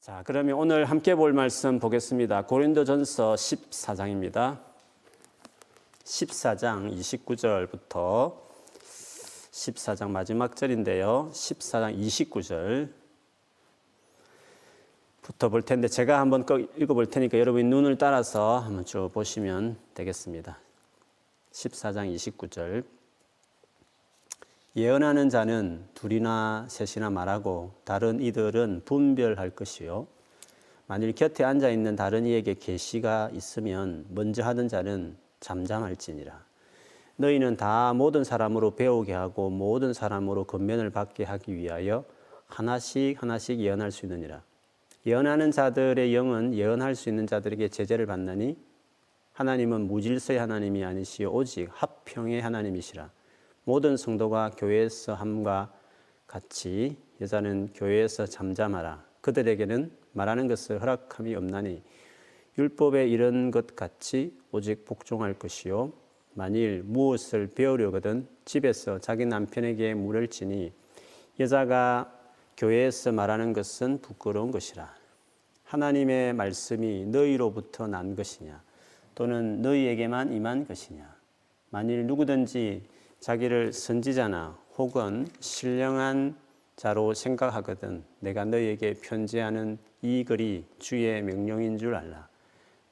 자, 그러면 오늘 함께 볼 말씀 보겠습니다. 고린도전서 14장입니다. 14장 29절부터 14장 마지막 절인데요. 14장 29절 부터 볼 텐데 제가 한번 읽어 볼 테니까 여러분이 눈을 따라서 한번 쭉 보시면 되겠습니다. 14장 29절 예언하는 자는 둘이나 셋이나 말하고 다른 이들은 분별할 것이요. 만일 곁에 앉아 있는 다른 이에게 계시가 있으면 먼저 하던 자는 잠잠할지니라. 너희는 다 모든 사람으로 배우게 하고 모든 사람으로 권면을 받게 하기 위하여 하나씩 하나씩 예언할 수 있느니라. 예언하는 자들의 영은 예언할 수 있는 자들에게 제재를 받나니 하나님은 무질서의 하나님이 아니시오 오직 합평의 하나님이시라 모든 성도가 교회에서 함과 같이 여자는 교회에서 잠잠하라. 그들에게는 말하는 것을 허락함이 없나니 율법에 이런 것 같이 오직 복종할 것이요. 만일 무엇을 배우려거든 집에서 자기 남편에게 물을 치니 여자가 교회에서 말하는 것은 부끄러운 것이라. 하나님의 말씀이 너희로부터 난 것이냐? 또는 너희에게만 임한 것이냐? 만일 누구든지 자기를 선지자나 혹은 신령한 자로 생각하거든 내가 너희에게 편지하는 이 글이 주의 명령인 줄 알라.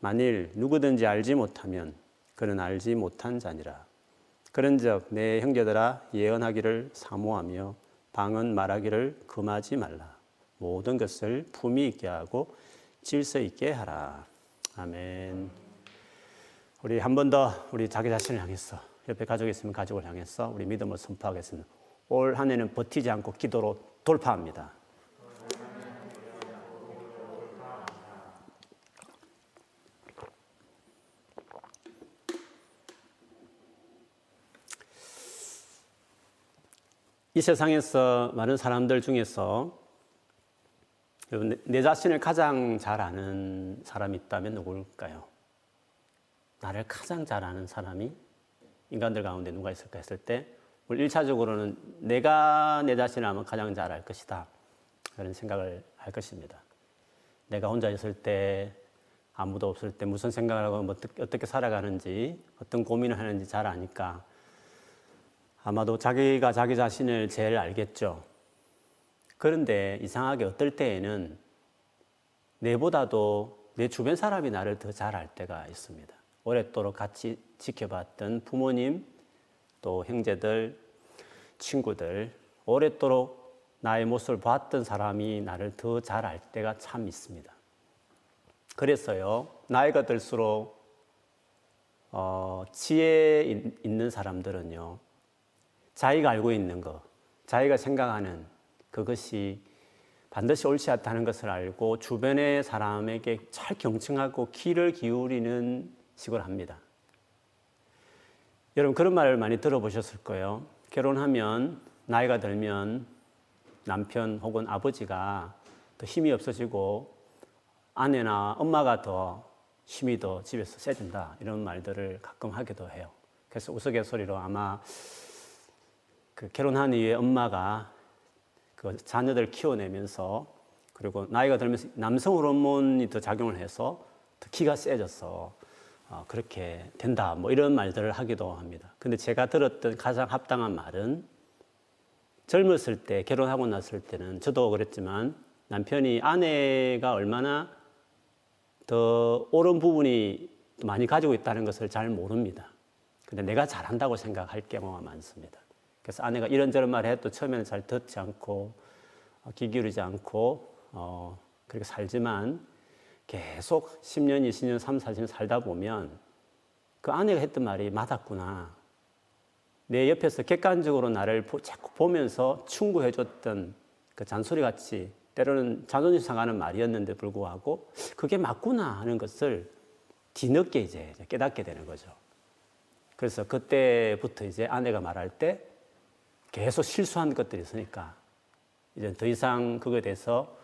만일 누구든지 알지 못하면 그는 알지 못한 자니라. 그런즉 내 형제들아 예언하기를 사모하며 방언 말하기를 금하지 말라. 모든 것을 품위 있게 하고 질서 있게 하라. 아멘. 우리 한 번 더 우리 자기 자신을 향해서 옆에 가족이 있으면 가족을 향해서 우리 믿음을 선포하겠습니다. 올 한 해는 버티지 않고 기도로 돌파합니다. 이 세상에서 많은 사람들 중에서 내 자신을 가장 잘 아는 사람이 있다면 누굴까요? 나를 가장 잘 아는 사람이 인간들 가운데 누가 있을까 했을 때 우리 1차적으로는 내가 내 자신을 아마 가장 잘 알 것이다. 그런 생각을 할 것입니다. 내가 혼자 있을 때 아무도 없을 때 무슨 생각을 하고 뭐 어떻게 살아가는지 어떤 고민을 하는지 잘 아니까 아마도 자기가 자기 자신을 제일 알겠죠. 그런데 이상하게 어떨 때에는 내보다도 내 주변 사람이 나를 더 잘 알 때가 있습니다. 오랫도록 같이 지켜봤던 부모님, 또 형제들, 친구들, 오랫도록 나의 모습을 봤던 사람이 나를 더 잘 알 때가 참 있습니다. 그래서요, 나이가 들수록 어, 지혜 있는 사람들은요, 자기가 알고 있는 것, 자기가 생각하는 그것이 반드시 옳지 않다는 것을 알고 주변의 사람에게 잘 경청하고 귀를 기울이는 식으로 합니다. 여러분 그런 말을 많이 들어보셨을 거예요. 결혼하면 나이가 들면 남편 혹은 아버지가 더 힘이 없어지고 아내나 엄마가 더 힘이 더 집에서 세진다 이런 말들을 가끔 하기도 해요. 그래서 우스갯소리로 아마 그 결혼한 이후에 엄마가 그 자녀들 키워내면서 그리고 나이가 들면서 남성 호르몬이 더 작용을 해서 더 키가 세져서 어, 그렇게 된다. 뭐 이런 말들을 하기도 합니다. 근데 제가 들었던 가장 합당한 말은 젊었을 때, 결혼하고 났을 때는 저도 그랬지만 남편이 아내가 얼마나 더 옳은 부분이 많이 가지고 있다는 것을 잘 모릅니다. 근데 내가 잘한다고 생각할 경우가 많습니다. 그래서 아내가 이런저런 말 해도 처음에는 잘 듣지 않고 어, 귀 기울이지 않고 어, 그렇게 살지만 계속 10년, 20년, 3, 40년 살다 보면 그 아내가 했던 말이 맞았구나. 내 옆에서 객관적으로 나를 자꾸 보면서 충고해줬던 그 잔소리 같이 때로는 자존심 상하는 말이었는데 불구하고 그게 맞구나 하는 것을 뒤늦게 이제 깨닫게 되는 거죠. 그래서 그때부터 이제 아내가 말할 때 계속 실수한 것들이 있으니까 이제 더 이상 그거에 대해서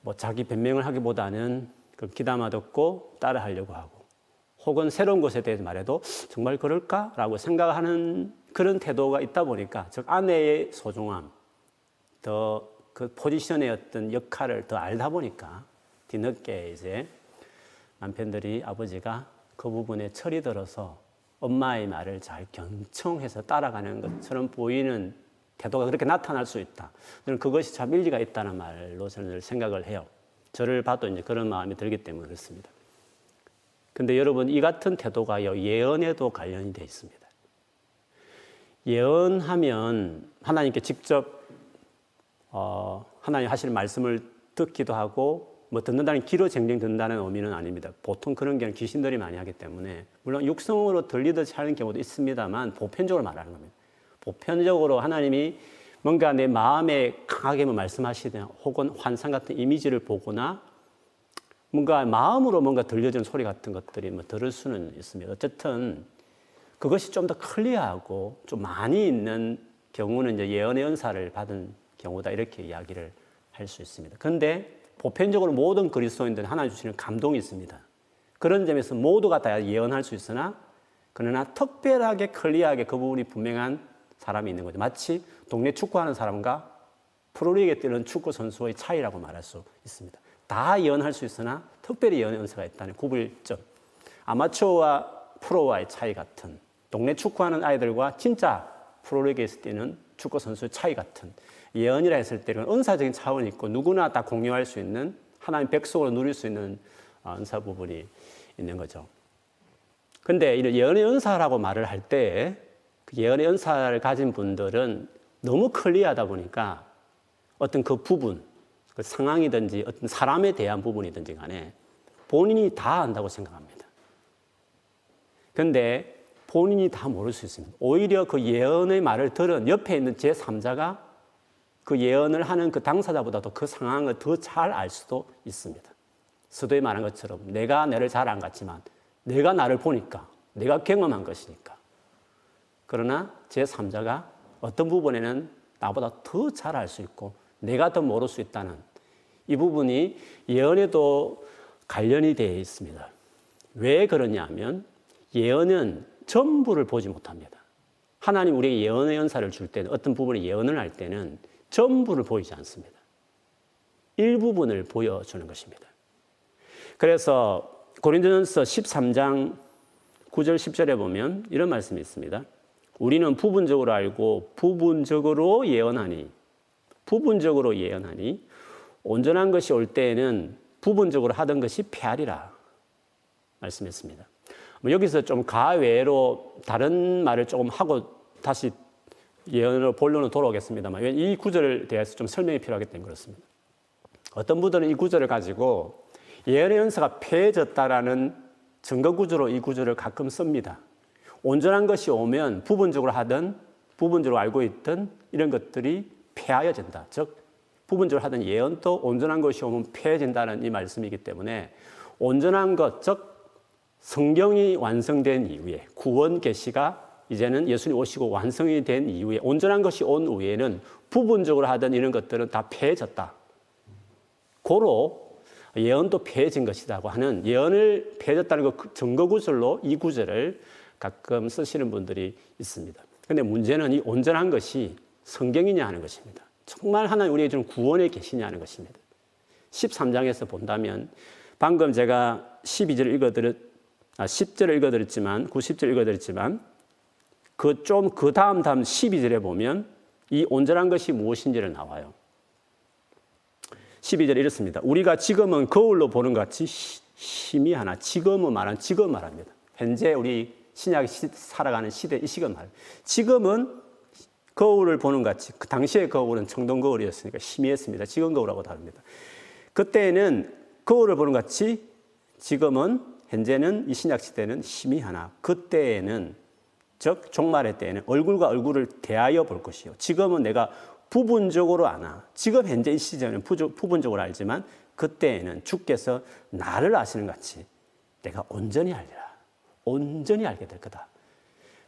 뭐 자기 변명을 하기보다는 그 귀담아 듣고 따라하려고 하고 혹은 새로운 것에 대해서 말해도 정말 그럴까라고 생각하는 그런 태도가 있다 보니까 즉 아내의 소중함, 더 그 포지션의 어떤 역할을 더 알다 보니까 뒤늦게 이제 남편들이 아버지가 그 부분에 철이 들어서 엄마의 말을 잘 경청해서 따라가는 것처럼 보이는 태도가 그렇게 나타날 수 있다. 저는 그것이 참 일리가 있다는 말로 저는 생각을 해요. 저를 봐도 이제 그런 마음이 들기 때문에 그렇습니다. 근데 여러분, 이 같은 태도가 예언에도 관련이 되어 있습니다. 예언하면 하나님께 직접 어, 하나님 하실 말씀을 듣기도 하고 뭐 듣는다는 귀로 쟁쟁 듣는다는 의미는 아닙니다. 보통 그런 경우는 귀신들이 많이 하기 때문에 물론 육성으로 들리듯이 하는 경우도 있습니다만 보편적으로 말하는 겁니다. 보편적으로 하나님이 뭔가 내 마음에 강하게 뭐 말씀하시든 혹은 환상 같은 이미지를 보거나 뭔가 마음으로 뭔가 들려지는 소리 같은 것들이 뭐 들을 수는 있습니다. 어쨌든 그것이 좀 더 클리어하고 좀 많이 있는 경우는 이제 예언의 은사를 받은 경우다 이렇게 이야기를 할 수 있습니다. 그런데 보편적으로 모든 그리스도인들은 하나님 주시는 감동이 있습니다. 그런 점에서 모두가 다 예언할 수 있으나 그러나 특별하게 클리어하게 그 부분이 분명한 사람이 있는 거죠. 마치 동네 축구하는 사람과 프로리그에 뛰는 축구 선수의 차이라고 말할 수 있습니다. 다 예언할 수 있으나 특별히 예언의 은사가 있다는 구별점. 아마추어와 프로와의 차이 같은 동네 축구하는 아이들과 진짜 프로리그에서 뛰는 축구 선수의 차이 같은 예언이라 했을 때는 은사적인 차원이 있고 누구나 다 공유할 수 있는 하나님 백성으로 누릴 수 있는 어, 은사 부분이 있는 거죠. 근데 예언의 은사라고 말을 할때 그 예언의 은사를 가진 분들은 너무 클리어하다 보니까 어떤 그 부분, 그 상황이든지 어떤 사람에 대한 부분이든지 간에 본인이 다 안다고 생각합니다. 근데 본인이 다 모를 수 있습니다. 오히려 그 예언의 말을 들은 옆에 있는 제3자가 그 예언을 하는 그 당사자보다도 그 상황을 더 잘 알 수도 있습니다. 서도에 말한 것처럼 내가 너를 잘 안 갔지만 내가 나를 보니까 내가 경험한 것이니까. 그러나 제3자가 어떤 부분에는 나보다 더잘알수 있고 내가 더 모를 수 있다는 이 부분이 예언에도 관련이 되어 있습니다. 왜 그러냐면 예언은 전부를 보지 못합니다. 하나님 우리에게 예언의 연사를 줄 때는 어떤 부분에 예언을 할 때는 전부를 보이지 않습니다. 일부분을 보여주는 것입니다. 그래서 고린도전서 13장 9절 10절에 보면 이런 말씀이 있습니다. 우리는 부분적으로 알고 부분적으로 예언하니 부분적으로 예언하니 온전한 것이 올 때에는 부분적으로 하던 것이 폐하리라 말씀했습니다. 뭐 여기서 좀 가외로 다른 말을 조금 하고 다시 예언으로 본론으로 돌아오겠습니다만 이 구절에 대해서 좀 설명이 필요하기 때문에 그렇습니다. 어떤 분들은 이 구절을 가지고 예언의 연서가 폐해졌다라는 증거 구조로 이 구절을 가끔 씁니다. 온전한 것이 오면 부분적으로 하든 부분적으로 알고 있던 이런 것들이 폐하여진다. 즉 부분적으로 하던 예언도 온전한 것이 오면 폐해진다는 이 말씀이기 때문에 온전한 것, 즉 성경이 완성된 이후에 구원 계시가 이제는 예수님 오시고 완성이 된 이후에 온전한 것이 온 후에는 부분적으로 하던 이런 것들은 다 폐해졌다. 고로 예언도 폐해진 것이라고 하는 예언을 폐해졌다는 그 증거 구절로 이 구절을 가끔 쓰시는 분들이 있습니다. 근데 문제는 이 온전한 것이 성경이냐 하는 것입니다. 정말 하나님 우리에게 주는 구원에 계시냐 하는 것입니다. 13장에서 본다면 방금 제가 12절 읽어드렸, 아, 10절을 읽어드렸지만, 90절 읽어드렸지만 그좀그 그 다음 다음 12절에 보면 이 온전한 것이 무엇인지를 나와요. 12절 이렇습니다. 우리가 지금은 거울로 보는 것 같이 힘이 하나 지금은 말한 지금 말합니다. 현재 우리 신약이 살아가는 시대 이 시간 말. 지금은 거울을 보는 것 같이 그 당시의 거울은 청동 거울이었으니까 희미했습니다. 지금 거울하고 다릅니다. 그때는 거울을 보는 것 같이 지금은 현재는 이 신약 시대는 힘이 하나 그때에는 즉 종말의 때에는 얼굴과 얼굴을 대하여 볼 것이요. 지금은 내가 부분적으로 아나. 지금 현재 이 시점에는 부분적으로 알지만 그때에는 주께서 나를 아시는 같이 내가 온전히 알리라. 온전히 알게 될 거다.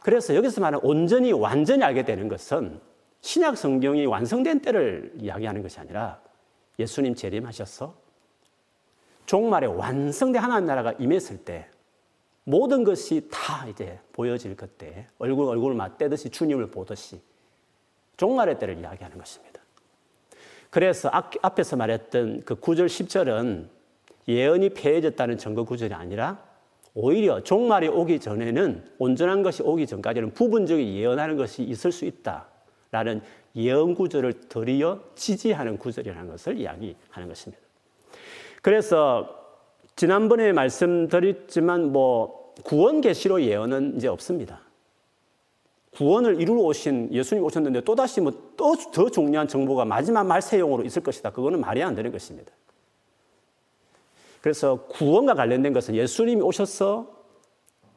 그래서 여기서 말하는 온전히 완전히 알게 되는 것은 신약 성경이 완성된 때를 이야기하는 것이 아니라 예수님 재림하셔서 종말에 완성된 하나님 나라가 임했을 때 모든 것이 다 이제 보여질 그때 얼굴 얼굴을 맞대듯이 주님을 보듯이 종말의 때를 이야기하는 것입니다. 그래서 앞에서 말했던 그 9절, 10절은 예언이 폐해졌다는 증거 구절이 아니라 오히려 종말이 오기 전에는 온전한 것이 오기 전까지는 부분적인 예언하는 것이 있을 수 있다라는 예언 구절을 드리어 지지하는 구절이라는 것을 이야기하는 것입니다. 그래서 지난번에 말씀드렸지만 뭐 구원 계시로 예언은 이제 없습니다. 구원을 이루러 오신 예수님 오셨는데 또다시 뭐더 중요한 정보가 마지막 말세용으로 있을 것이다. 그거는 말이 안 되는 것입니다. 그래서 구원과 관련된 것은 예수님이 오셔서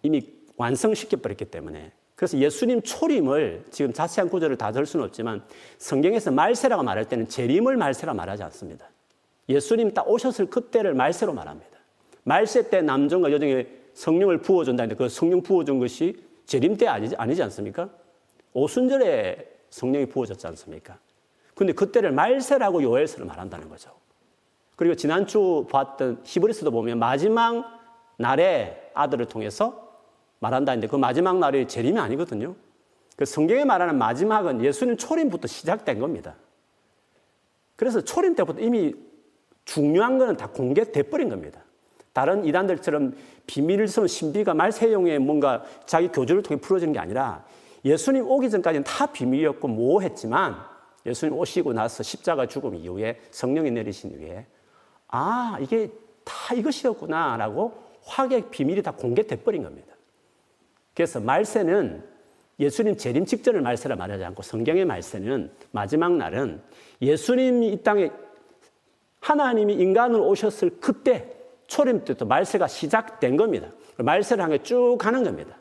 이미 완성시켜 버렸기 때문에 그래서 예수님 초림을 지금 자세한 구절을 다 들 수는 없지만 성경에서 말세라고 말할 때는 재림을 말세라 말하지 않습니다. 예수님 딱 오셨을 그때를 말세로 말합니다. 말세 때 남정과 여정에 성령을 부어준다는데 그 성령 부어준 것이 재림 때 아니지, 아니지 않습니까? 오순절에 성령이 부어졌지 않습니까? 근데 그때를 말세라고 요엘서를 말한다는 거죠. 그리고 지난주 봤던 히브리스도 보면 마지막 날에 아들을 통해서 말한다는데 그 마지막 날이 재림이 아니거든요. 그 성경에 말하는 마지막은 예수님 초림부터 시작된 겁니다. 그래서 초림 때부터 이미 중요한 거는 다 공개돼 버린 겁니다. 다른 이단들처럼 쓰는 신비가 말세용에 뭔가 자기 교주를 통해 풀어지는 게 아니라 예수님 오기 전까지는 다 비밀이었고 모호했지만 예수님 오시고 나서 십자가 죽음 이후에 성령이 내리신 이후에 아, 이게 다 이것이었구나라고 화학의 비밀이 다 공개돼 버린 겁니다. 그래서 말세는 예수님 재림 직전을 말세라 말하지 않고 성경의 말세는 마지막 날은 예수님이 이 땅에 하나님이 인간으로 오셨을 그때 초림 때부터 말세가 시작된 겁니다. 말세를 향해 쭉 가는 겁니다.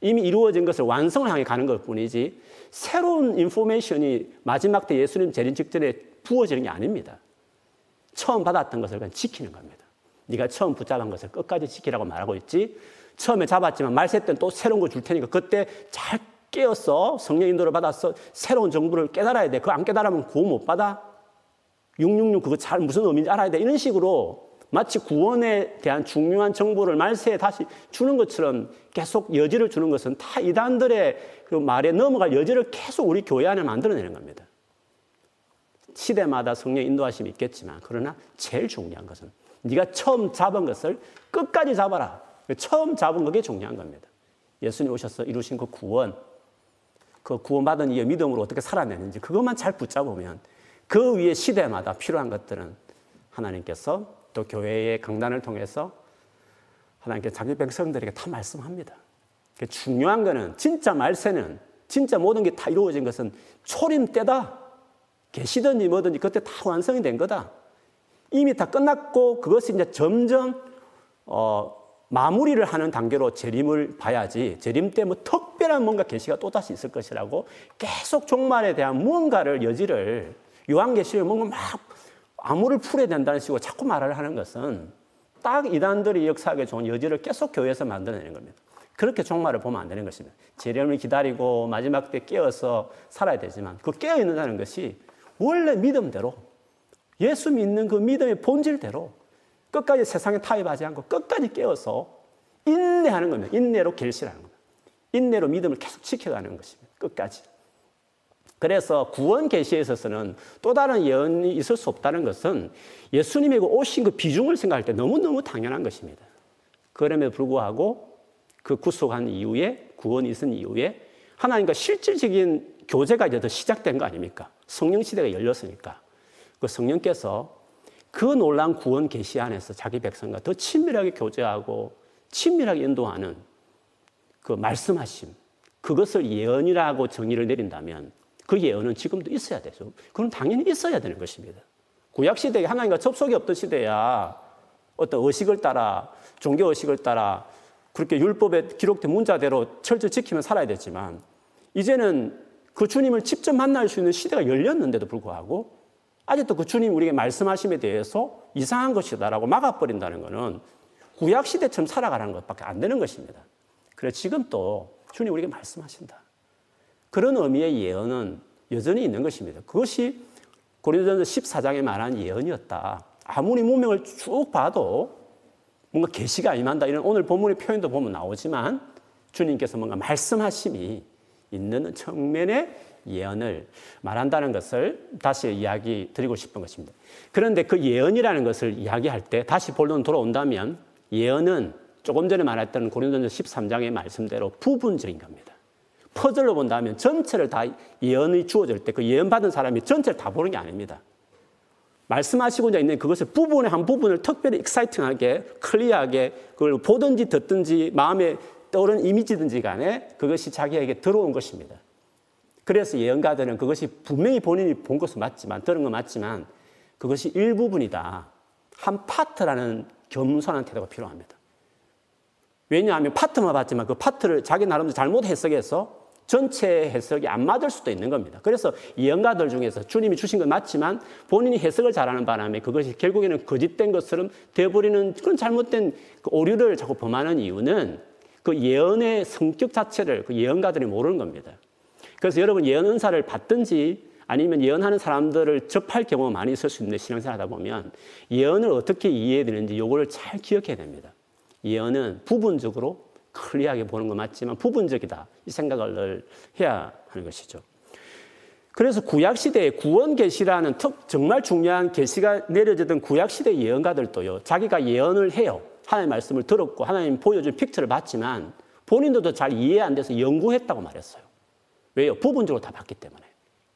이미 이루어진 것을 완성을 향해 가는 것 뿐이지 새로운 인포메이션이 마지막 때 예수님 재림 직전에 부어지는 게 아닙니다. 처음 받았던 것을 그냥 지키는 겁니다. 네가 처음 붙잡은 것을 끝까지 지키라고 말하고 있지. 처음에 잡았지만 말세 때는 또 새로운 거줄 테니까 그때 잘 깨었어. 성령 인도를 받았어. 새로운 정보를 깨달아야 돼. 그거 안 깨달으면 구원 못 받아. 666 그거 잘 무슨 의미인지 알아야 돼. 이런 식으로 마치 구원에 대한 중요한 정보를 말세에 다시 주는 것처럼 계속 여지를 주는 것은 다 이단들의 그 말에 넘어갈 여지를 계속 우리 교회 안에 만들어내는 겁니다. 시대마다 성령 인도하심이 있겠지만 그러나 제일 중요한 것은 네가 처음 잡은 것을 끝까지 잡아라. 처음 잡은 그게 중요한 겁니다. 예수님 오셔서 이루신 그 구원, 그 구원받은 이 믿음으로 어떻게 살아내는지 그것만 잘 붙잡으면 그 위에 시대마다 필요한 것들은 하나님께서 또 교회의 강단을 통해서 하나님께 자기 백성들에게 다 말씀합니다. 중요한 것은 진짜 말세는 진짜 모든 게 다 이루어진 것은 초림 때다. 계시든지 뭐든지 그때 다 완성이 된 거다. 이미 다 끝났고 그것이 이제 점점 어, 마무리를 하는 단계로 재림을 봐야지 재림 때 뭐 특별한 뭔가 계시가 또다시 있을 것이라고 계속 종말에 대한 무언가를 여지를 요한계시를 뭔가 막 암호를 풀어야 된다는 식으로 자꾸 말을 하는 것은 딱 이단들이 역사하기 좋은 여지를 계속 교회에서 만들어내는 겁니다. 그렇게 종말을 보면 안 되는 것입니다. 재림을 기다리고 마지막 때 깨어서 살아야 되지만 그 깨어 있는다는 것이 원래 믿음대로 예수 믿는 그 믿음의 본질대로 끝까지 세상에 타협하지 않고 끝까지 깨어서 인내하는 겁니다. 인내로 결실하는 겁니다. 인내로 믿음을 계속 지켜가는 것입니다. 끝까지. 그래서 구원 계시에 있어서는 또 다른 예언이 있을 수 없다는 것은 예수님이 오신 그 비중을 생각할 때 너무너무 당연한 것입니다. 그럼에도 불구하고 그 구속한 이후에 구원이 있은 이후에 하나님과 실질적인 교제가 이제 더 시작된 거 아닙니까? 성령 시대가 열렸으니까. 그 성령께서 그 놀란 구원 계시 안에서 자기 백성과 더 친밀하게 교제하고 친밀하게 인도하는 그 말씀하심. 그것을 예언이라고 정의를 내린다면 그 예언은 지금도 있어야 되죠. 그건 당연히 있어야 되는 것입니다. 구약 시대에 하나님과 접속이 없던 시대야 어떤 의식을 따라 종교 의식을 따라 그렇게 율법에 기록된 문자대로 철저히 지키면 살아야 되지만 이제는 그 주님을 직접 만날 수 있는 시대가 열렸는데도 불구하고 아직도 그 주님 우리에게 말씀하심에 대해서 이상한 것이다라고 막아버린다는 것은 구약 시대처럼 살아가라는 것밖에 안 되는 것입니다. 그래 지금 또 주님 우리에게 말씀하신다. 그런 의미의 예언은 여전히 있는 것입니다. 그것이 고린도전서 14장에 말한 예언이었다. 아무리 문명을 쭉 봐도 뭔가 계시가 임한다 이런 오늘 본문의 표현도 보면 나오지만 주님께서 뭔가 말씀하심이 있는 측면의 예언을 말한다는 것을 다시 이야기 드리고 싶은 것입니다. 그런데 그 예언이라는 것을 이야기할 때 다시 본론 돌아온다면 예언은 조금 전에 말했던 고린도전서 13장의 말씀대로 부분적인 겁니다. 퍼즐로 본다면 전체를 다 예언이 주어질 때 그 예언 받은 사람이 전체를 다 보는 게 아닙니다. 말씀하시고자 있는 그것을 부분의 한 부분을 특별히 exciting하게 clear하게 그걸 보든지 듣든지 마음에 떠오른 이미지든지 간에 그것이 자기에게 들어온 것입니다. 그래서 예언가들은 그것이 분명히 본인이 본 것은 맞지만 들은 건 맞지만 그것이 일부분이다. 한 파트라는 겸손한 태도가 필요합니다. 왜냐하면 파트만 봤지만 그 파트를 자기 나름대로 잘못 해석해서 전체 해석이 안 맞을 수도 있는 겁니다. 그래서 예언가들 중에서 주님이 주신 건 맞지만 본인이 해석을 잘하는 바람에 그것이 결국에는 거짓된 것처럼 되어버리는 그런 잘못된 그 오류를 자꾸 범하는 이유는 그 예언의 성격 자체를 그 예언가들이 모르는 겁니다. 그래서 여러분 예언 은사를 받든지 아니면 예언하는 사람들을 접할 경우가 많이 있을 수 있는데 신앙생활 하다 보면 예언을 어떻게 이해해야 되는지 요거를 잘 기억해야 됩니다. 예언은 부분적으로 클리어하게 보는 건 맞지만 부분적이다. 이 생각을 해야 하는 것이죠. 그래서 구약 시대에 구원 계시라는 특 정말 중요한 계시가 내려지던 구약 시대 예언가들도요. 자기가 예언을 해요. 하나님 말씀을 들었고 하나님 보여준 픽처를 봤지만 본인들도 잘 이해 안 돼서 연구했다고 말했어요. 왜요? 부분적으로 다 봤기 때문에.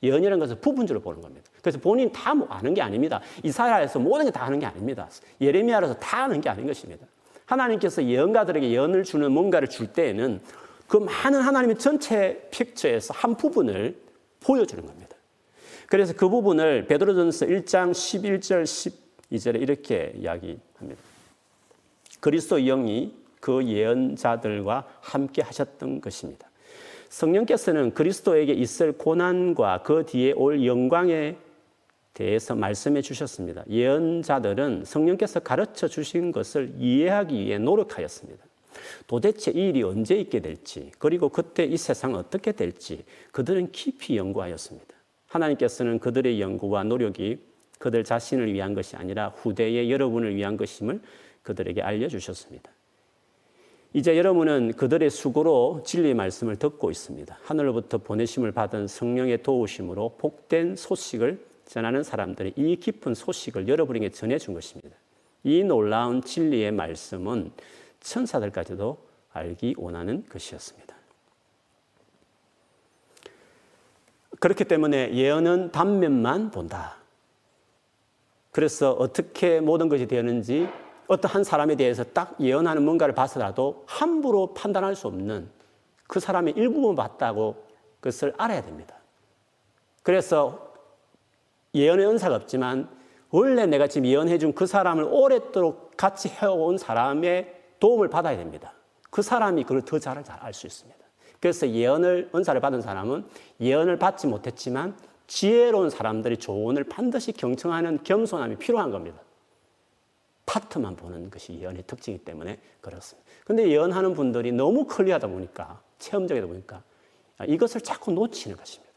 예언이라는 것은 부분적으로 보는 겁니다. 그래서 본인 다뭐 아는 게 아닙니다. 이사야에서 모든 게 다 아는 게 아닙니다. 예레미야에서 다 아는 게 아닌 것입니다. 하나님께서 예언가들에게 예언을 주는 뭔가를 줄 때에는 그 많은 하나님의 전체 픽처에서 한 부분을 보여주는 겁니다. 그래서 그 부분을 베드로전서 1장 11절 12절에 이렇게 이야기합니다. 그리스도 영이 그 예언자들과 함께 하셨던 것입니다. 성령께서는 그리스도에게 있을 고난과 그 뒤에 올 영광에 대해서 말씀해 주셨습니다. 예언자들은 성령께서 가르쳐 주신 것을 이해하기 위해 노력하였습니다. 도대체 이 일이 언제 있게 될지, 그리고 그때 이 세상은 어떻게 될지 그들은 깊이 연구하였습니다. 하나님께서는 그들의 연구와 노력이 그들 자신을 위한 것이 아니라 후대의 여러분을 위한 것임을 그들에게 알려주셨습니다. 이제 여러분은 그들의 수고로 진리의 말씀을 듣고 있습니다. 하늘로부터 보내심을 받은 성령의 도우심으로 복된 소식을 전하는 사람들이 이 깊은 소식을 여러분에게 전해준 것입니다. 이 놀라운 진리의 말씀은 천사들까지도 알기 원하는 것이었습니다. 그렇기 때문에 예언은 단면만 본다. 그래서 어떻게 모든 것이 되었는지 어떤 한 사람에 대해서 딱 예언하는 뭔가를 봐서라도 함부로 판단할 수 없는 그 사람의 일부분 봤다고 그것을 알아야 됩니다. 그래서 예언의 은사가 없지만 원래 내가 지금 예언해 준 그 사람을 오랫도록 같이 해온 사람의 도움을 받아야 됩니다. 그 사람이 그걸 더 잘 알 수 있습니다. 그래서 예언을 은사를 받은 사람은 예언을 받지 못했지만 지혜로운 사람들이 조언을 반드시 경청하는 겸손함이 필요한 겁니다. 파트만 보는 것이 예언의 특징이기 때문에 그렇습니다. 근데 예언하는 분들이 너무 클리어하다 보니까 체험적이다 보니까 이것을 자꾸 놓치는 것입니다.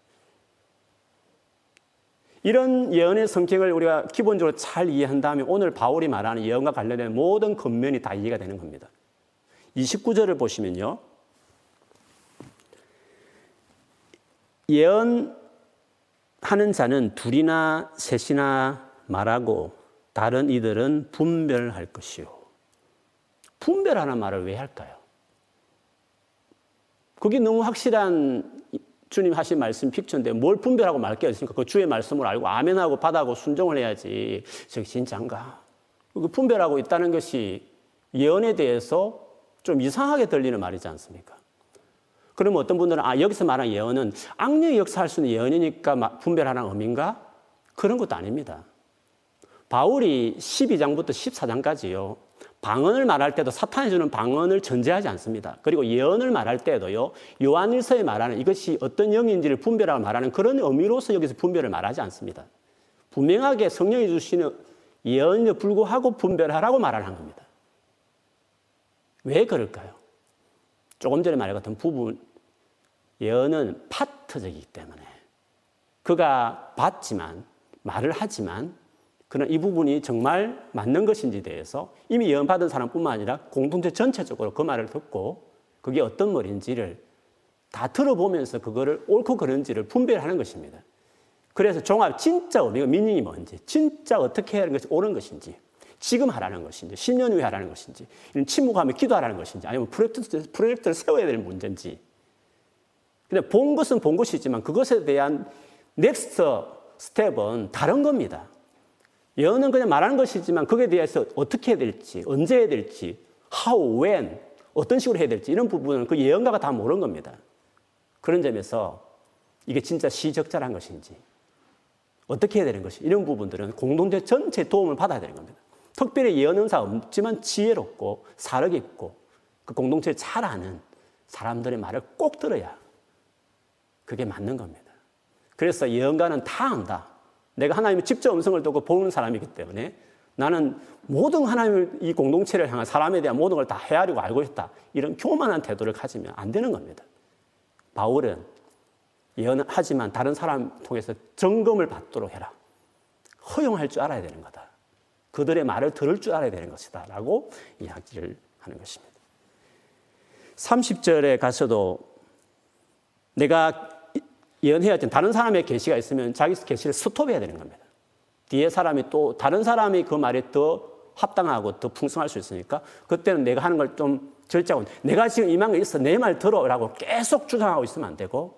이런 예언의 성격을 우리가 기본적으로 잘 이해한다면 오늘 바울이 말하는 예언과 관련된 모든 겉면이 다 이해가 되는 겁니다. 29절을 보시면요. 예언하는 자는 둘이나 셋이나 말하고 다른 이들은 분별할 것이요. 분별하는 말을 왜 할까요? 그게 너무 확실한 주님 하신 말씀 픽처인데 뭘 분별하고 말 게 있습니까? 그 주의 말씀을 알고 아멘하고 받아고 순종을 해야지. 저게 진짜인가? 그 분별하고 있다는 것이 예언에 대해서 좀 이상하게 들리는 말이지 않습니까? 그러면 어떤 분들은 아 여기서 말한 예언은 악령이 역사할 수 있는 예언이니까 분별하는 의미인가? 그런 것도 아닙니다. 바울이 12장부터 14장까지요. 방언을 말할 때도 사탄이 주는 방언을 전제하지 않습니다. 그리고 예언을 말할 때도요, 요한일서에 말하는 이것이 어떤 영인지를 분별하고 말하는 그런 의미로서 여기서 분별을 말하지 않습니다. 분명하게 성령이 주시는 예언에 불구하고 분별하라고 말하는 겁니다. 왜 그럴까요? 조금 전에 말했던 부분, 예언은 파트적이기 때문에 그가 받지만, 말을 하지만 그러나 이 부분이 정말 맞는 것인지 대해서 이미 예언받은 사람뿐만 아니라 공동체 전체적으로 그 말을 듣고 그게 어떤 말인지를 다 들어보면서 그거를 옳고 그른지를 분별하는 것입니다. 그래서 종합 진짜 의미가 미닝이 뭔지, 진짜 어떻게 하는 것이 옳은 것인지, 지금 하라는 것인지, 10년 후에 하라는 것인지, 이런 침묵하며 기도하라는 것인지, 아니면 프로젝트, 프로젝트를 세워야 될 문제인지. 근데 본 것은 본 것이지만 그것에 대한 next step은 다른 겁니다. 예언은 그냥 말하는 것이지만 거기에 대해서 어떻게 해야 될지, 언제 해야 될지, how, when, 어떤 식으로 해야 될지 이런 부분은 그 예언가가 다 모르는 겁니다. 그런 점에서 이게 진짜 시적절한 것인지, 어떻게 해야 되는 것이 이런 부분들은 공동체 전체 도움을 받아야 되는 겁니다. 특별히 예언은사 없지만 지혜롭고 사력 있고 그 공동체를 잘 아는 사람들의 말을 꼭 들어야 그게 맞는 겁니다. 그래서 예언가는 다 안다. 내가 하나님의 직접 음성을 듣고 보는 사람이기 때문에 나는 모든 하나님을 이 공동체를 향한 사람에 대한 모든 걸 다 헤아리고 알고 있다. 이런 교만한 태도를 가지면 안 되는 겁니다. 바울은 예언하지만 다른 사람 통해서 점검을 받도록 해라. 허용할 줄 알아야 되는 거다. 그들의 말을 들을 줄 알아야 되는 것이다. 라고 이야기를 하는 것입니다. 30절에 가서도 내가 예언해야 되 다른 사람의 계시가 있으면 자기 계시를 스톱해야 되는 겁니다. 뒤에 사람이 또 다른 사람이 그 말에 더 합당하고 더 풍성할 수 있으니까 그때는 내가 하는 걸 좀 절제하고 내가 지금 이만 게 있어 내 말 들어라고 계속 주장하고 있으면 안 되고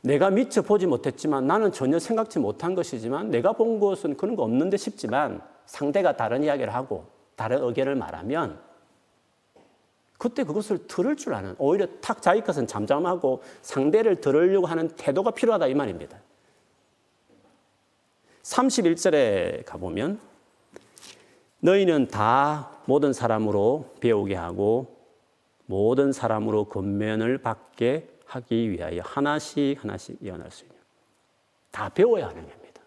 내가 미처 보지 못했지만 나는 전혀 생각지 못한 것이지만 내가 본 것은 그런 거 없는데 싶지만 상대가 다른 이야기를 하고 다른 의견을 말하면 그때 그것을 들을 줄 아는 오히려 탁 자기 것은 잠잠하고 상대를 들으려고 하는 태도가 필요하다 이 말입니다. 31절에 가보면 너희는 다 모든 사람으로 배우게 하고 모든 사람으로 권면을 받게 하기 위하여 하나씩 하나씩 예언할 수 있는 다 배워야 하는 겁니다.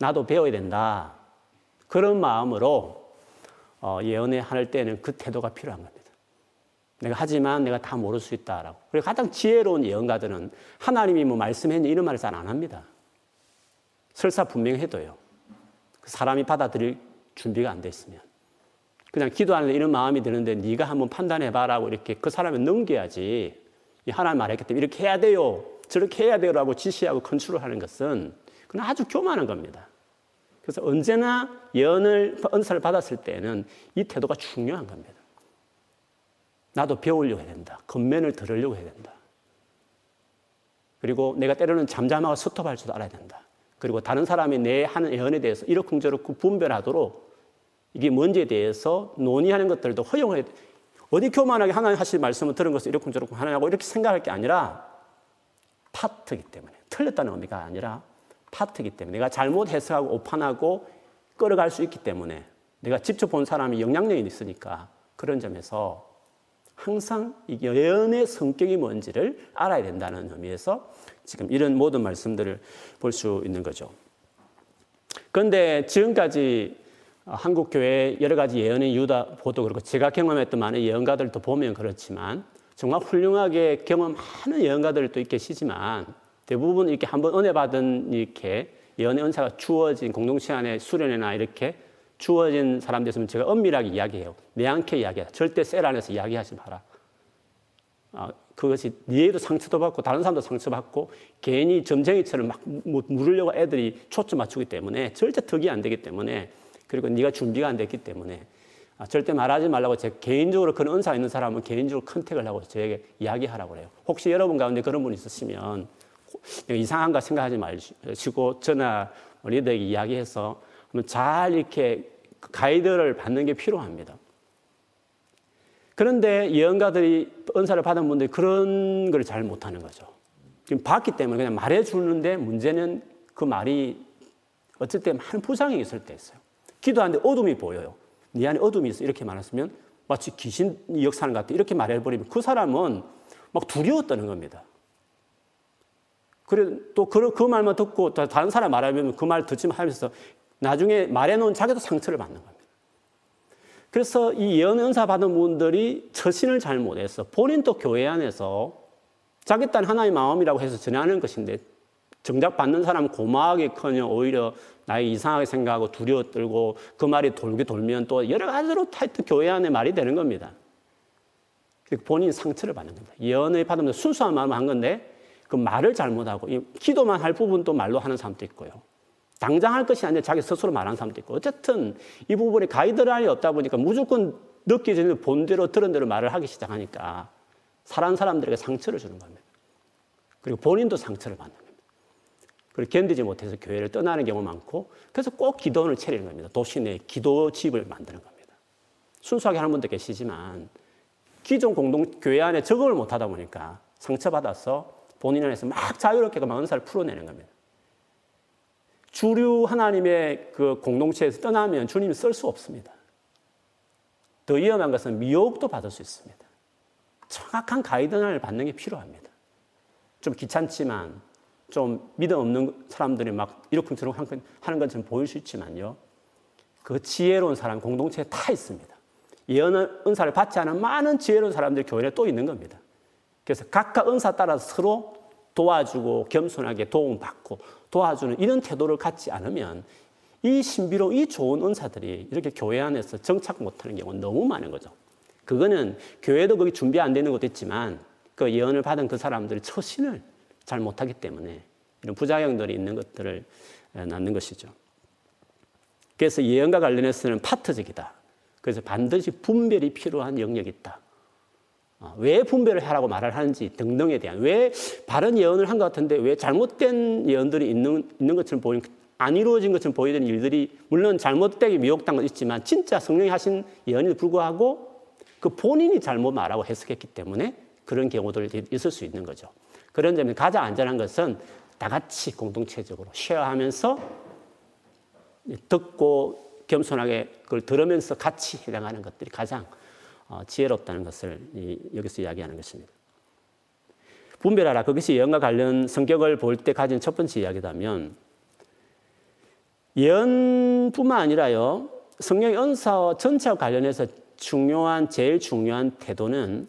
나도 배워야 된다. 그런 마음으로 어, 예언을 할 때는 그 태도가 필요한 겁니다. 내가 하지만 내가 다 모를 수 있다라고. 그리고 가장 지혜로운 예언가들은 하나님이 뭐 말씀했니 이런 말을 잘 안 합니다. 설사 분명해도요. 그 사람이 받아들일 준비가 안 돼 있으면. 그냥 기도하는데 이런 마음이 드는데 네가 한번 판단해봐라고 이렇게 그 사람을 넘겨야지. 하나님 말했기 때문에 이렇게 해야 돼요. 저렇게 해야 돼요라고 지시하고 컨트롤 하는 것은 그건 아주 교만한 겁니다. 그래서 언제나 예언을, 은사를 받았을 때는 이 태도가 중요한 겁니다. 나도 배우려고 해야 된다. 겉면을 들으려고 해야 된다. 그리고 내가 때로는 잠잠하고 스톱할 줄도 알아야 된다. 그리고 다른 사람이 내 하는 예언에 대해서 이렇쿵저렇쿵 분별하도록 이게 뭔지에 대해서 논의하는 것들도 허용해. 어디 교만하게 하나님 하실 말씀을 들은 것을 이렇쿵저렇쿵 하느냐고 이렇게 생각할 게 아니라 파트기 때문에 틀렸다는 의미가 아니라 파트기 때문에 내가 잘못 해석하고 오판하고 끌어갈 수 있기 때문에 내가 직접 본 사람이 영향력이 있으니까 그런 점에서 항상 예언의 성격이 뭔지를 알아야 된다는 의미에서 지금 이런 모든 말씀들을 볼 수 있는 거죠. 그런데 지금까지 한국 교회 여러 가지 예언의 유다 보도 그렇고 제가 경험했던 많은 예언가들도 보면 그렇지만 정말 훌륭하게 경험하는 예언가들도 계시지만 대부분 이렇게 한번 은혜 받은 이렇게 예언의 은사가 주어진 공동체 안에 수련회나 이렇게 주어진 사람들 있으면 제가 엄밀하게 이야기해요. 내안게 이야기해. 절대 셀 안에서 이야기하지 마라. 아, 그것이 니에도 상처도 받고 다른 사람도 상처받고 괜히 점쟁이처럼 막 물으려고 애들이 초점 맞추기 때문에 절대 득이 안 되기 때문에 그리고 네가 준비가 안 됐기 때문에 아, 절대 말하지 말라고 제 개인적으로 그런 은사 있는 사람은 개인적으로 컨택을 하고 저에게 이야기하라고 그래요. 혹시 여러분 가운데 그런 분 있으시면 이상한가 생각하지 마시고 저나 리더에게 이야기해서 잘 이렇게 가이드를 받는 게 필요합니다. 그런데 예언가들이 은사를 받은 분들이 그런 걸 잘 못하는 거죠. 지금 봤기 때문에 그냥 말해주는데 문제는 그 말이 어쩔 때 많은 부상이 있을 때 있어요. 기도하는데 어둠이 보여요. 네 안에 어둠이 있어. 이렇게 말했으면 마치 귀신 역사하는 것 같아. 이렇게 말해버리면 그 사람은 막 두려워 떠는 겁니다. 그래, 또 그, 그 말만 듣고 다른 사람 말하면 그 말 듣지 하면서 나중에 말해놓은 자기도 상처를 받는 겁니다. 그래서 이 예언 은사 받은 분들이 처신을 잘못해서 본인도 교회 안에서 자기 딸 하나의 마음이라고 해서 전하는 것인데 정작 받는 사람 고마하게 커녕 오히려 나의 이상하게 생각하고 두려워 떨고 그 말이 돌게 돌면 또 여러 가지로 타이트 교회 안에 말이 되는 겁니다. 본인 상처를 받는 겁니다. 예언을 받으면 순수한 마음을 한 건데 그 말을 잘못하고 기도만 할 부분도 말로 하는 사람도 있고요. 당장 할 것이 아니라 자기 스스로 말하는 사람도 있고 어쨌든 이 부분에 가이드라인이 없다 보니까 무조건 느껴지는 본대로 들은 대로 말을 하기 시작하니까 사랑하는 사람들에게 상처를 주는 겁니다. 그리고 본인도 상처를 받는 겁니다. 그리고 견디지 못해서 교회를 떠나는 경우 많고 그래서 꼭 기도원을 차리는 겁니다. 도시 내 기도 집을 만드는 겁니다. 순수하게 하는 분도 계시지만 기존 공동 교회 안에 적응을 못하다 보니까 상처받아서 본인 안에서 막 자유롭게 그 은사를 풀어내는 겁니다. 주류 하나님의 그 공동체에서 떠나면 주님이 쓸 수 없습니다. 더 위험한 것은 미혹도 받을 수 있습니다. 정확한 가이드를 받는 게 필요합니다. 좀 귀찮지만 좀 믿음 없는 사람들이 막 이러쿵저러쿵 하는 것처럼 보일 수 있지만요. 그 지혜로운 사람 공동체에 다 있습니다. 예언 은사를 받지 않은 많은 지혜로운 사람들이 교회에 또 있는 겁니다. 그래서 각각 은사 따라서 서로 도와주고 겸손하게 도움받고 도와주는 이런 태도를 갖지 않으면 이 신비로 이 좋은 은사들이 이렇게 교회 안에서 정착 못하는 경우는 너무 많은 거죠. 그거는 교회도 거기 준비 안 되는 것도 있지만 그 예언을 받은 그 사람들이 처신을 잘 못하기 때문에 이런 부작용들이 있는 것들을 낳는 것이죠. 그래서 예언과 관련해서는 파트적이다. 그래서 반드시 분별이 필요한 영역이 있다. 어, 왜 분별을 하라고 말을 하는지 등등에 대한 왜 바른 예언을 한 것 같은데 왜 잘못된 예언들이 있는, 있는 것처럼 보이는 안 이루어진 것처럼 보이는 일들이 물론 잘못되게 미혹된 건 있지만 진짜 성령이 하신 예언에도 불구하고 그 본인이 잘못 말하고 해석했기 때문에 그런 경우들이 있을 수 있는 거죠. 그런 점에서 가장 안전한 것은 다 같이 공동체적으로 쉐어하면서 듣고 겸손하게 그걸 들으면서 같이 해당하는 것들이 가장 어, 지혜롭다는 것을 여기서 이야기하는 것입니다. 분별하라. 그것이 예언과 관련 성격을 볼 때 가진 첫 번째 이야기다면 예언뿐만 아니라요. 성령의 은사와 전체와 관련해서 중요한 제일 중요한 태도는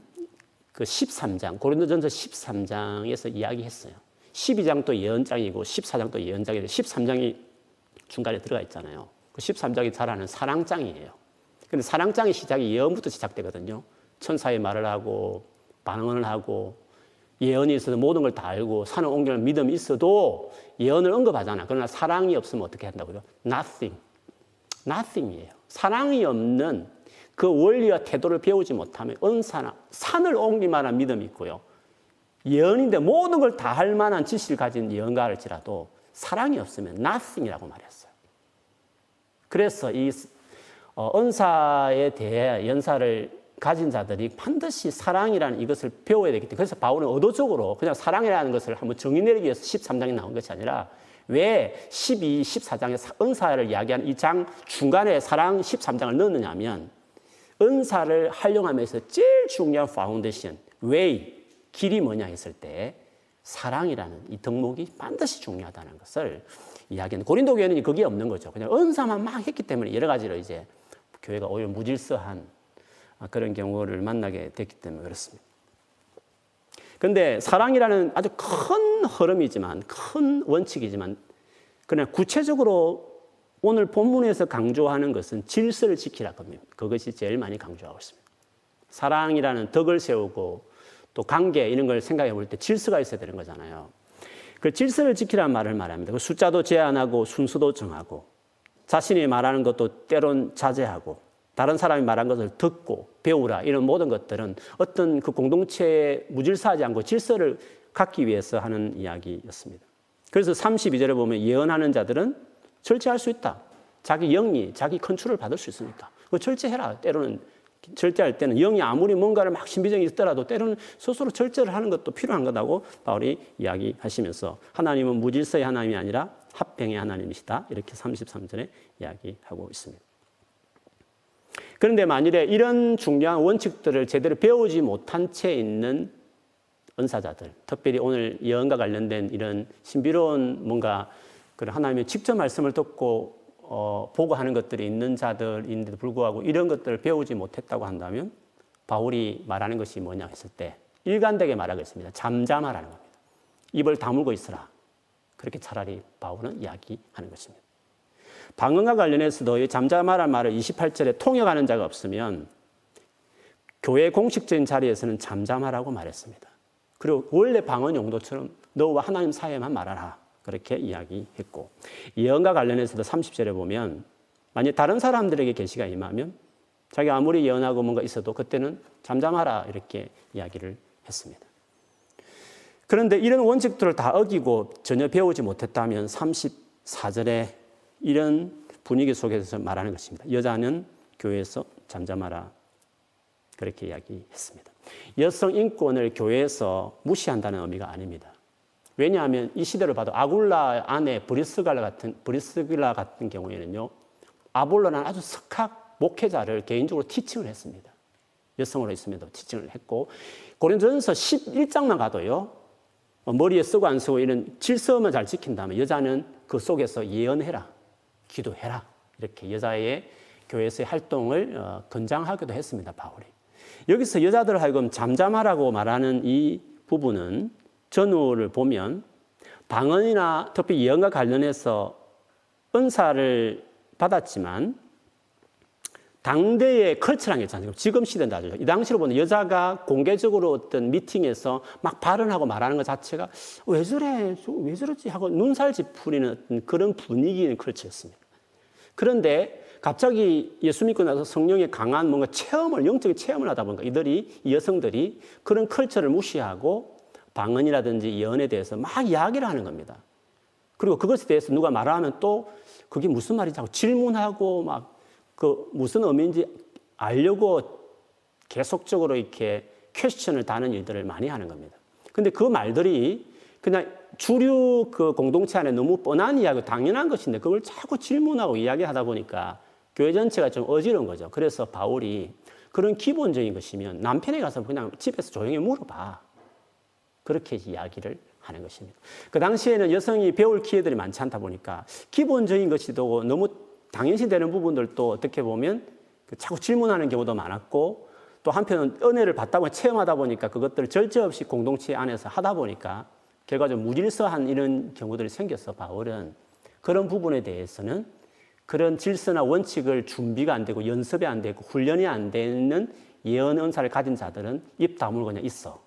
그 13장 고린도전서 13장에서 이야기했어요. 12장도 예언장이고 14장도 예언장인데 13장이 중간에 들어가 있잖아요. 그 13장이 잘 아는 사랑장이에요. 근데 사랑장의 시작이 예언부터 시작되거든요. 천사의 말을 하고 반응을 하고 예언이 있어도 모든 걸 다 알고 산을 옮기는 믿음이 있어도 예언을 언급하잖아. 그러나 사랑이 없으면 어떻게 한다고요? Nothing. Nothing이에요. 사랑이 없는 그 원리와 태도를 배우지 못하면 은사나 산을 옮길 만한 믿음이 있고요. 예언인데 모든 걸 다 할 만한 지식을 가진 예언가일지라도 사랑이 없으면 nothing이라고 말했어요. 그래서 이 어, 은사에 대해 은사를 가진 자들이 반드시 사랑이라는 이것을 배워야 되기 때문에 그래서 바울은 의도적으로 그냥 사랑이라는 것을 한번 정의 내리기 위해서 13장에 나온 것이 아니라 왜 12, 14장에 은사를 이야기하는 이 장 중간에 사랑 13장을 넣느냐 하면 은사를 활용하면서 제일 중요한 foundation, way, 길이 뭐냐 했을 때 사랑이라는 이 덕목이 반드시 중요하다는 것을 이야기하는 고린도 교회는 그게 없는 거죠. 그냥 은사만 막 했기 때문에 여러 가지로 이제 교회가 오히려 무질서한 그런 경우를 만나게 됐기 때문에 그렇습니다. 근데 사랑이라는 아주 큰 흐름이지만 큰 원칙이지만 그냥 구체적으로 오늘 본문에서 강조하는 것은 질서를 지키라 겁니다. 그것이 제일 많이 강조하고 있습니다. 사랑이라는 덕을 세우고 또 관계 이런 걸 생각해 볼 때 질서가 있어야 되는 거잖아요. 그 질서를 지키라는 말을 말합니다. 그 숫자도 제한하고 순서도 정하고 자신이 말하는 것도 때론 자제하고 다른 사람이 말한 것을 듣고 배우라 이런 모든 것들은 어떤 그 공동체에 무질서하지 않고 질서를 갖기 위해서 하는 이야기였습니다. 그래서 32절에 보면 예언하는 자들은 절제할 수 있다. 자기 영이 자기 컨트롤을 받을 수 있으니까. 그 절제해라. 때로는 절제할 때는 영이 아무리 뭔가를 막 신비적이 있더라도 때로는 스스로 절제를 하는 것도 필요한 거다고 바울이 이야기하시면서 하나님은 무질서의 하나님이 아니라 합병의 하나님이시다. 이렇게 33절에 이야기하고 있습니다. 그런데 만일에 이런 중요한 원칙들을 제대로 배우지 못한 채 있는 은사자들, 특별히 오늘 예언과 관련된 이런 신비로운 뭔가 그런 하나님의 직접 말씀을 듣고 어, 보고 하는 것들이 있는 자들인데도 불구하고 이런 것들을 배우지 못했다고 한다면 바울이 말하는 것이 뭐냐 했을 때 일관되게 말하겠습니다. 잠잠하라는 겁니다. 입을 다물고 있으라. 그렇게 차라리 바울은 이야기하는 것입니다. 방언과 관련해서도 잠잠하라는 말을 28절에 통역하는 자가 없으면 교회 공식적인 자리에서는 잠잠하라고 말했습니다. 그리고 원래 방언 용도처럼 너와 하나님 사이에만 말하라. 그렇게 이야기했고 예언과 관련해서도 30절에 보면 만약 다른 사람들에게 계시가 임하면 자기 아무리 예언하고 뭔가 있어도 그때는 잠잠하라 이렇게 이야기를 했습니다. 그런데 이런 원칙들을 다 어기고 전혀 배우지 못했다면 34절에 이런 분위기 속에서 말하는 것입니다. 여자는 교회에서 잠잠하라. 그렇게 이야기했습니다. 여성 인권을 교회에서 무시한다는 의미가 아닙니다. 왜냐하면 이 시대를 봐도 아굴라 안에 브리스갈라 같은 브리스길라 같은 경우에는요. 아볼로는 아주 석학 목회자를 개인적으로 티칭을 했습니다. 여성으로 있음에도 티칭을 했고 고린도전서 11장만 가도요. 머리에 쓰고 안 쓰고 이런 질서만 잘 지킨다면 여자는 그 속에서 예언해라. 기도해라. 이렇게 여자의 교회에서의 활동을 어, 건장하기도 했습니다. 바울이. 여기서 여자들 하여금 잠잠하라고 말하는 이 부분은 전후를 보면 방언이나 특히 예언과 관련해서 은사를 받았지만 당대의 게 있잖아요. 지금 시대는 다르죠. 이 당시로 보면 여자가 공개적으로 어떤 미팅에서 막 발언하고 말하는 것 자체가 왜 저래? 왜 저러지? 하고 눈살 찌푸리는 그런 분위기는 컬처였습니다. 그런데 갑자기 예수 믿고 나서 성령의 강한 뭔가 체험을, 영적인 체험을 하다 보니까 이들이, 이 여성들이 그런 컬처를 무시하고 방언이라든지 예언에 대해서 막 이야기를 하는 겁니다. 그리고 그것에 대해서 누가 말하면 또 그게 무슨 말인지 하고 질문하고 막 그 무슨 의미인지 알려고 계속적으로 이렇게 퀘스천을 다는 일들을 많이 하는 겁니다. 근데 그 말들이 그냥 주류 그 공동체 안에 너무 뻔한 이야기, 당연한 것인데 그걸 자꾸 질문하고 이야기하다 보니까 교회 전체가 좀 어지러운 거죠. 그래서 바울이 그런 기본적인 것이면 남편에 가서 그냥 집에서 조용히 물어봐. 그렇게 이야기를 하는 것입니다. 그 당시에는 여성이 배울 기회들이 많지 않다 보니까 기본적인 것이도 너무 당연시 되는 부분들도 어떻게 보면 그 자꾸 질문하는 경우도 많았고 또 한편은 은혜를 받다 보니 체험하다 보니까 그것들을 절제 없이 공동체 안에서 하다 보니까 결과적으로 무질서한 이런 경우들이 생겨서 바울은 그런 부분에 대해서는 그런 질서나 원칙을 준비가 안 되고 연습이 안 되고 훈련이 안 되는 예언 은사를 가진 자들은 입 다물고 그냥 있어.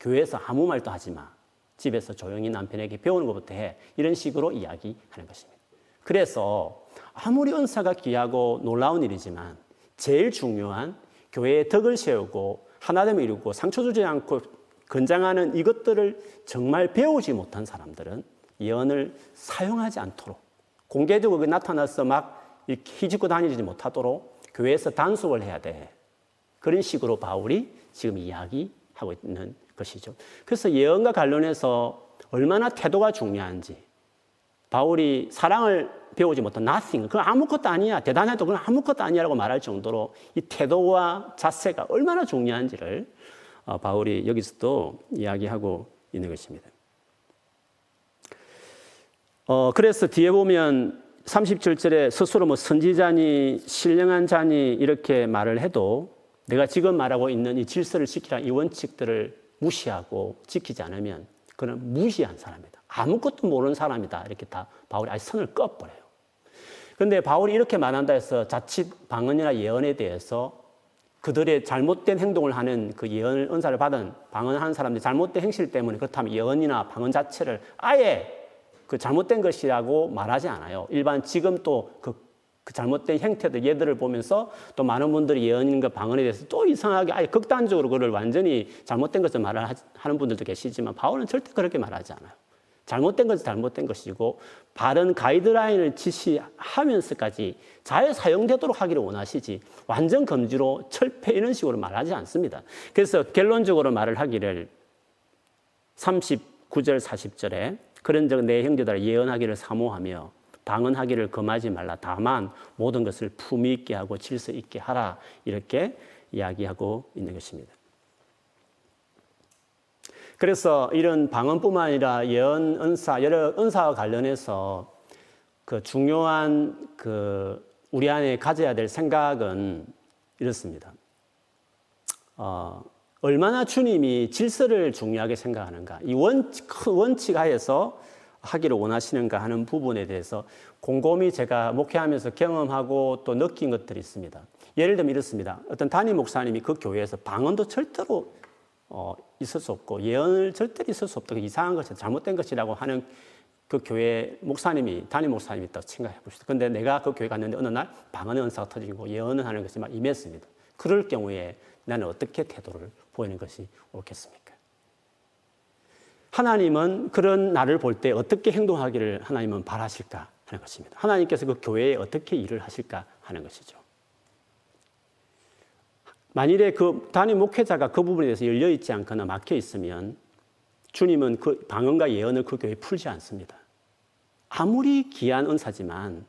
교회에서 아무 말도 하지 마. 집에서 조용히 남편에게 배우는 것부터 해. 이런 식으로 이야기하는 것입니다. 그래서 아무리 은사가 귀하고 놀라운 일이지만 제일 중요한 교회의 덕을 세우고 하나됨을 이루고 상처 주지 않고 건장하는 이것들을 정말 배우지 못한 사람들은 예언을 사용하지 않도록 공개적으로 나타나서 막 휘짓고 다니지 못하도록 교회에서 단속을 해야 돼. 그런 식으로 바울이 지금 이야기하고 있는 것이죠. 그래서 예언과 관련해서 얼마나 태도가 중요한지 바울이 사랑을 배우지 못한 nothing, 그건 아무것도 아니야. 대단해도 그건 아무것도 아니야라고 말할 정도로 이 태도와 자세가 얼마나 중요한지를 어, 바울이 여기서도 이야기하고 있는 것입니다. 어, 그래서 뒤에 보면 37절에 스스로 뭐 선지자니 신령한 자니 이렇게 말을 해도 내가 지금 말하고 있는 이 질서를 지키라 이 원칙들을 무시하고 지키지 않으면 그는 무시한 사람이다. 아무것도 모르는 사람이다. 이렇게 다 바울이 아예 선을 꺼버려요. 그런데 바울이 이렇게 말한다 해서 자칫 방언이나 예언에 대해서 그들의 잘못된 행동을 하는 그 예언 은사를 받은 방언하는 사람들이 잘못된 행실 때문에 그렇다면 예언이나 방언 자체를 아예 그 잘못된 것이라고 말하지 않아요. 일반 지금 또그 그 잘못된 형태들 예들을 보면서 또 많은 분들이 예언인과 방언에 대해서 또 이상하게 아예 극단적으로 그걸 완전히 잘못된 것을 말을 하는 분들도 계시지만 바울은 절대 그렇게 말하지 않아요. 잘못된 것은 잘못된 것이고 바른 가이드라인을 지시하면서까지 잘 사용되도록 하기를 원하시지 완전 금지로 철폐 이런 식으로 말하지 않습니다. 그래서 결론적으로 말을 하기를 39절 40절에 그런 적내 형제들 예언하기를 사모하며 방언하기를 금하지 말라 다만 모든 것을 품위 있게 하고 질서 있게 하라 이렇게 이야기하고 있는 것입니다. 그래서 이런 방언뿐만 아니라 예언, 은사, 여러 은사와 관련해서 그 중요한 그 우리 안에 가져야 될 생각은 이렇습니다. 어, 얼마나 주님이 질서를 중요하게 생각하는가. 이 원칙, 원칙 하에서 하기를 원하시는가 하는 부분에 대해서 곰곰이 제가 목회하면서 경험하고 또 느낀 것들이 있습니다. 예를 들면 이렇습니다. 어떤 담임 목사님이 그 교회에서 방언도 절대로 어, 있을 수 없고 예언을 절대로 있을 수 없다. 이상한 것이 잘못된 것이라고 하는 그 교회 목사님이 담임 목사님이 있다고 생각해 봅시다. 근데 내가 그 교회 갔는데 어느 날 방언의 은사가 터지고 예언을 하는 것이 막 임했습니다. 그럴 경우에 나는 어떻게 태도를 보이는 것이 옳겠습니까? 하나님은 그런 나를 볼 때 어떻게 행동하기를 하나님은 바라실까 하는 것입니다. 하나님께서 그 교회에 어떻게 일을 하실까 하는 것이죠. 만일에 그 단임 목회자가 그 부분에 대해서 열려 있지 않거나 막혀 있으면 주님은 그 방언과 예언을 그 교회에 풀지 않습니다. 아무리 귀한 은사지만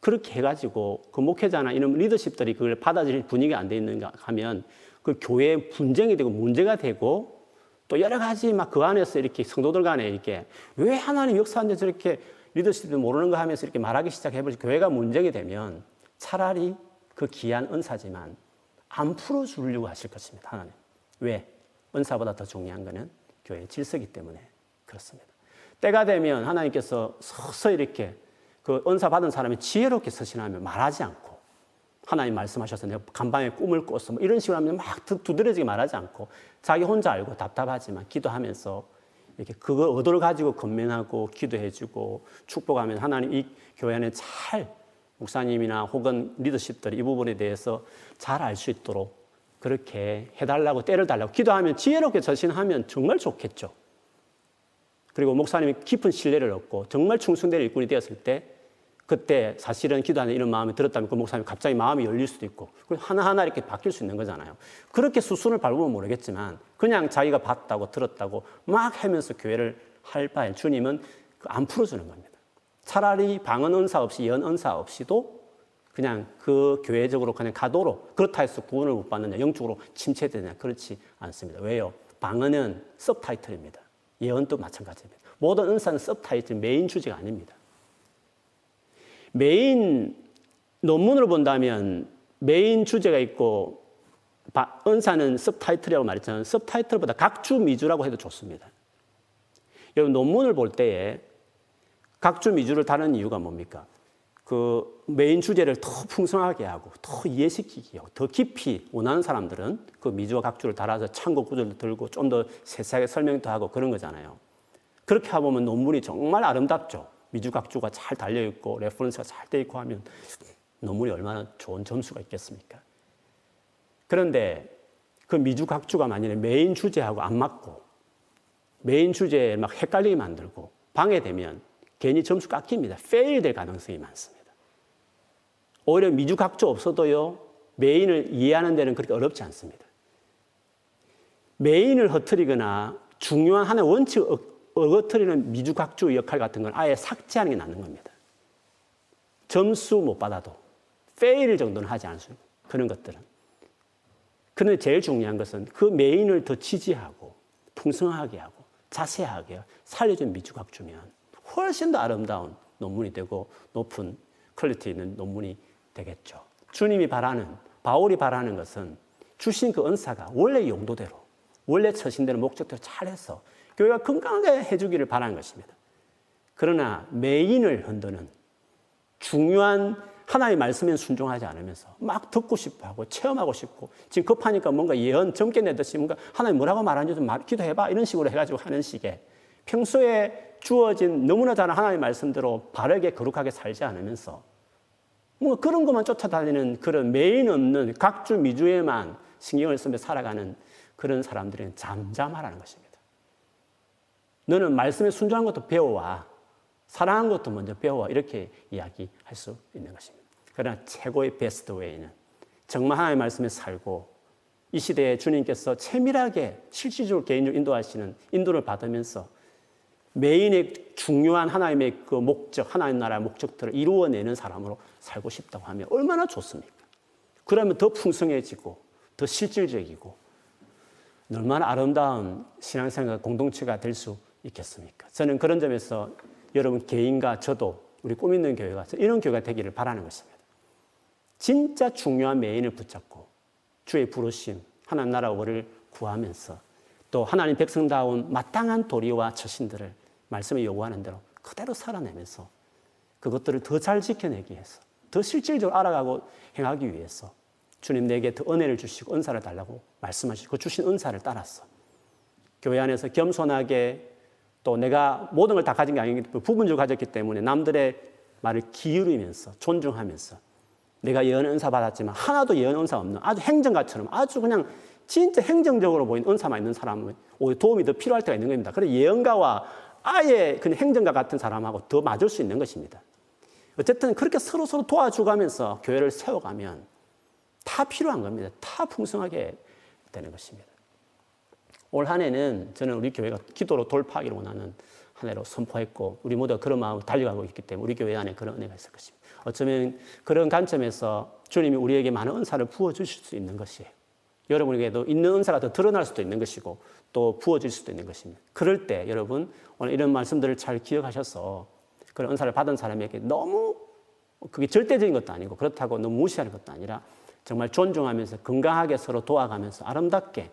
그렇게 해가지고 그 목회자나 이런 리더십들이 그걸 받아들일 분위기가 안 돼 있는가 하면 그 교회에 분쟁이 되고 문제가 되고 또 여러 가지 막 그 안에서 이렇게 성도들 간에 이렇게 왜 하나님 역사하는데 저렇게 리더십도 모르는 거 하면서 이렇게 말하기 시작해버리 교회가 문제가 되면 차라리 그 귀한 은사지만 안 풀어주려고 하실 것입니다. 하나님. 왜? 은사보다 더 중요한 것은 교회의 질서이기 때문에 그렇습니다. 때가 되면 하나님께서 서서 이렇게 그 은사 받은 사람이 지혜롭게 서신하면 말하지 않고 하나님 말씀하셔서 내가 간방에 꿈을 꿨어 뭐 이런 식으로 하면 막 두드러지게 말하지 않고 자기 혼자 알고 답답하지만 기도하면서 이렇게 그걸 의도를 가지고 건면하고 기도해주고 축복하면 하나님 이 교회 안에 잘 목사님이나 혹은 리더십들이 이 부분에 대해서 잘 알 수 있도록 그렇게 해달라고 때를 달라고 기도하면 지혜롭게 전신하면 정말 좋겠죠. 그리고 목사님이 깊은 신뢰를 얻고 정말 충성될 일꾼이 되었을 때 그때 사실은 기도하는 이런 마음이 들었다면 그 목사님 갑자기 마음이 열릴 수도 있고 하나하나 이렇게 바뀔 수 있는 거잖아요. 그렇게 수순을 밟으면 모르겠지만 그냥 자기가 봤다고 들었다고 막 하면서 교회를 할 바에 주님은 안 풀어주는 겁니다. 차라리 방언 은사 없이 연 은사 없이도 그냥 그 교회적으로 그냥 가도록 그렇다 해서 구원을 못 받느냐 영적으로 침체되느냐 그렇지 않습니다. 왜요? 방언은 서브타이틀입니다. 예언도 마찬가지입니다. 모든 은사는 subtitle main 주제가 아닙니다. 메인 논문을 본다면 메인 주제가 있고 은사는 subtitle이라고 말했잖아요. subtitle보다 각주 미주라고 해도 좋습니다. 여러분 논문을 볼 때에 각주 미주를 다는 이유가 뭡니까? 그 메인 주제를 더 풍성하게 하고 더 이해시키기 하고 더 깊이 원하는 사람들은 그 미주와 각주를 달아서 참고 구절도 들고 좀 더 세세하게 설명도 하고 그런 거잖아요. 그렇게 해보면 논문이 정말 아름답죠. 미주 각주가 잘 달려 있고 reference가 잘 돼 있고 하면 논문이 얼마나 좋은 점수가 있겠습니까? 그런데 그 미주 각주가 만약에 메인 주제하고 안 맞고 메인 주제에 막 헷갈리게 만들고 방해되면 괜히 점수 깎입니다. fail 될 가능성이 많습니다. 오히려 미주각주 없어도요, main을 이해하는 데는 그렇게 어렵지 않습니다. main을 흐트리거나 중요한 하나의 원칙을 어그러트리는 미주각주 역할 같은 건 아예 삭제하는 게 낫는 겁니다. 점수 못 받아도 fail 정도는 하지 않을 수 있는 그런 것들은. 그런데 제일 중요한 것은 그 main을 더 지지하고 풍성하게 하고 자세하게 살려준 미주각주면 훨씬 더 아름다운 논문이 되고 높은 quality 있는 논문이 되겠죠. 주님이 바라는, 바울이 바라는 것은 주신 그 은사가 원래 용도대로, 원래 처신되는 목적대로 잘해서 교회가 건강하게 해주기를 바라는 것입니다. 그러나 메인을 흔드는 중요한 하나의 말씀에 순종하지 않으면서 막 듣고 싶어 하고 체험하고 싶고 지금 급하니까 뭔가 예언 점괘 내듯이 뭔가 하나님 뭐라고 말하는지 좀 기도해봐 이런 식으로 해가지고 하는 식의 평소에 주어진 너무나 잘 하나님의 말씀대로 바르게 거룩하게 살지 않으면서 뭐 그런 것만 쫓아다니는 그런 메인 없는 각주 미주에만 신경을 쓰며 살아가는 그런 사람들은 잠잠하라는 것입니다. 너는 말씀에 순종한 것도 배워와. 사랑한 것도 먼저 배워와. 이렇게 이야기할 수 있는 것입니다. 그러나 최고의 best way는 정말 하나님의 말씀에 살고 이 시대에 주님께서 세밀하게 실질적으로 개인적으로 인도하시는 인도를 받으면서 main의 중요한 하나님의 그 목적, 하나님 나라의 목적들을 이루어내는 사람으로 살고 싶다고 하면 얼마나 좋습니까? 그러면 더 풍성해지고 더 실질적이고 얼마나 아름다운 신앙생활 공동체가 될 수 있겠습니까? 저는 그런 점에서 여러분 개인과 저도 우리 꿈 있는 교회가 이런 교회가 되기를 바라는 것입니다. 진짜 중요한 메인을 붙잡고 주의 부르심, 하나님 나라 를 구하면서 또 하나님 백성다운 마땅한 도리와 처신들을 말씀에 요구하는 대로 그대로 살아내면서 그것들을 더 잘 지켜내기 위해서 더 실질적으로 알아가고 행하기 위해서 주님 내게 더 은혜를 주시고 은사를 달라고 말씀하시고 그 주신 은사를 따랐어. 교회 안에서 겸손하게 또 내가 모든 걸 다 가진 게 아니기 때문에 부분적으로 가졌기 때문에 남들의 말을 기울이면서 존중하면서 내가 예언 은사 받았지만 하나도 예언 은사 없는 아주 행정가처럼 아주 그냥 진짜 행정적으로 보이는 은사만 있는 사람은 오히려 도움이 더 필요할 때가 있는 겁니다. 그래서 예언가와 아예 그냥 행정가 같은 사람하고 더 맞을 수 있는 것입니다. 어쨌든 그렇게 서로 서로 도와주가면서 교회를 세워가면 다 필요한 겁니다. 다 풍성하게 되는 것입니다. 올 한 해는 저는 우리 교회가 기도로 돌파하기를 원하는 한 해로 선포했고 우리 모두가 그런 마음으로 달려가고 있기 때문에 우리 교회 안에 그런 은혜가 있을 것입니다. 어쩌면 그런 관점에서 주님이 우리에게 많은 은사를 부어주실 수 있는 것이에요. 여러분에게도 있는 은사가 더 드러날 수도 있는 것이고 또 부어질 수도 있는 것입니다. 그럴 때 여러분 오늘 이런 말씀들을 잘 기억하셔서 그런 은사를 받은 사람에게 너무 그게 절대적인 것도 아니고 그렇다고 너무 무시하는 것도 아니라 정말 존중하면서 건강하게 서로 도와가면서 아름답게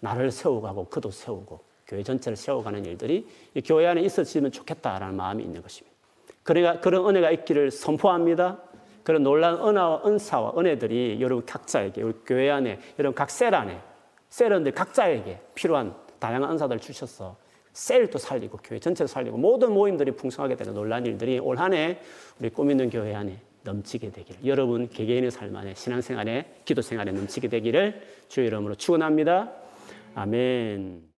나를 세워가고 그도 세우고 교회 전체를 세워가는 일들이 이 교회 안에 있어지면 좋겠다라는 마음이 있는 것입니다. 그러니까 그런 은혜가 있기를 선포합니다. 그런 놀라운 은혜와 은사와 은혜들이 여러분 각자에게 우리 교회 안에 여러분 각 셀 안에 셀원들 각자에게 필요한 다양한 은사들을 주셔서 셀도 살리고 교회 전체를 살리고 모든 모임들이 풍성하게 되는 놀라운 일들이 올 한 해 우리 꿈 있는 교회 안에 넘치게 되기를 여러분 개개인의 삶 안에 신앙생활에 기도생활에 넘치게 되기를 주의 이름으로 축원합니다. 아멘.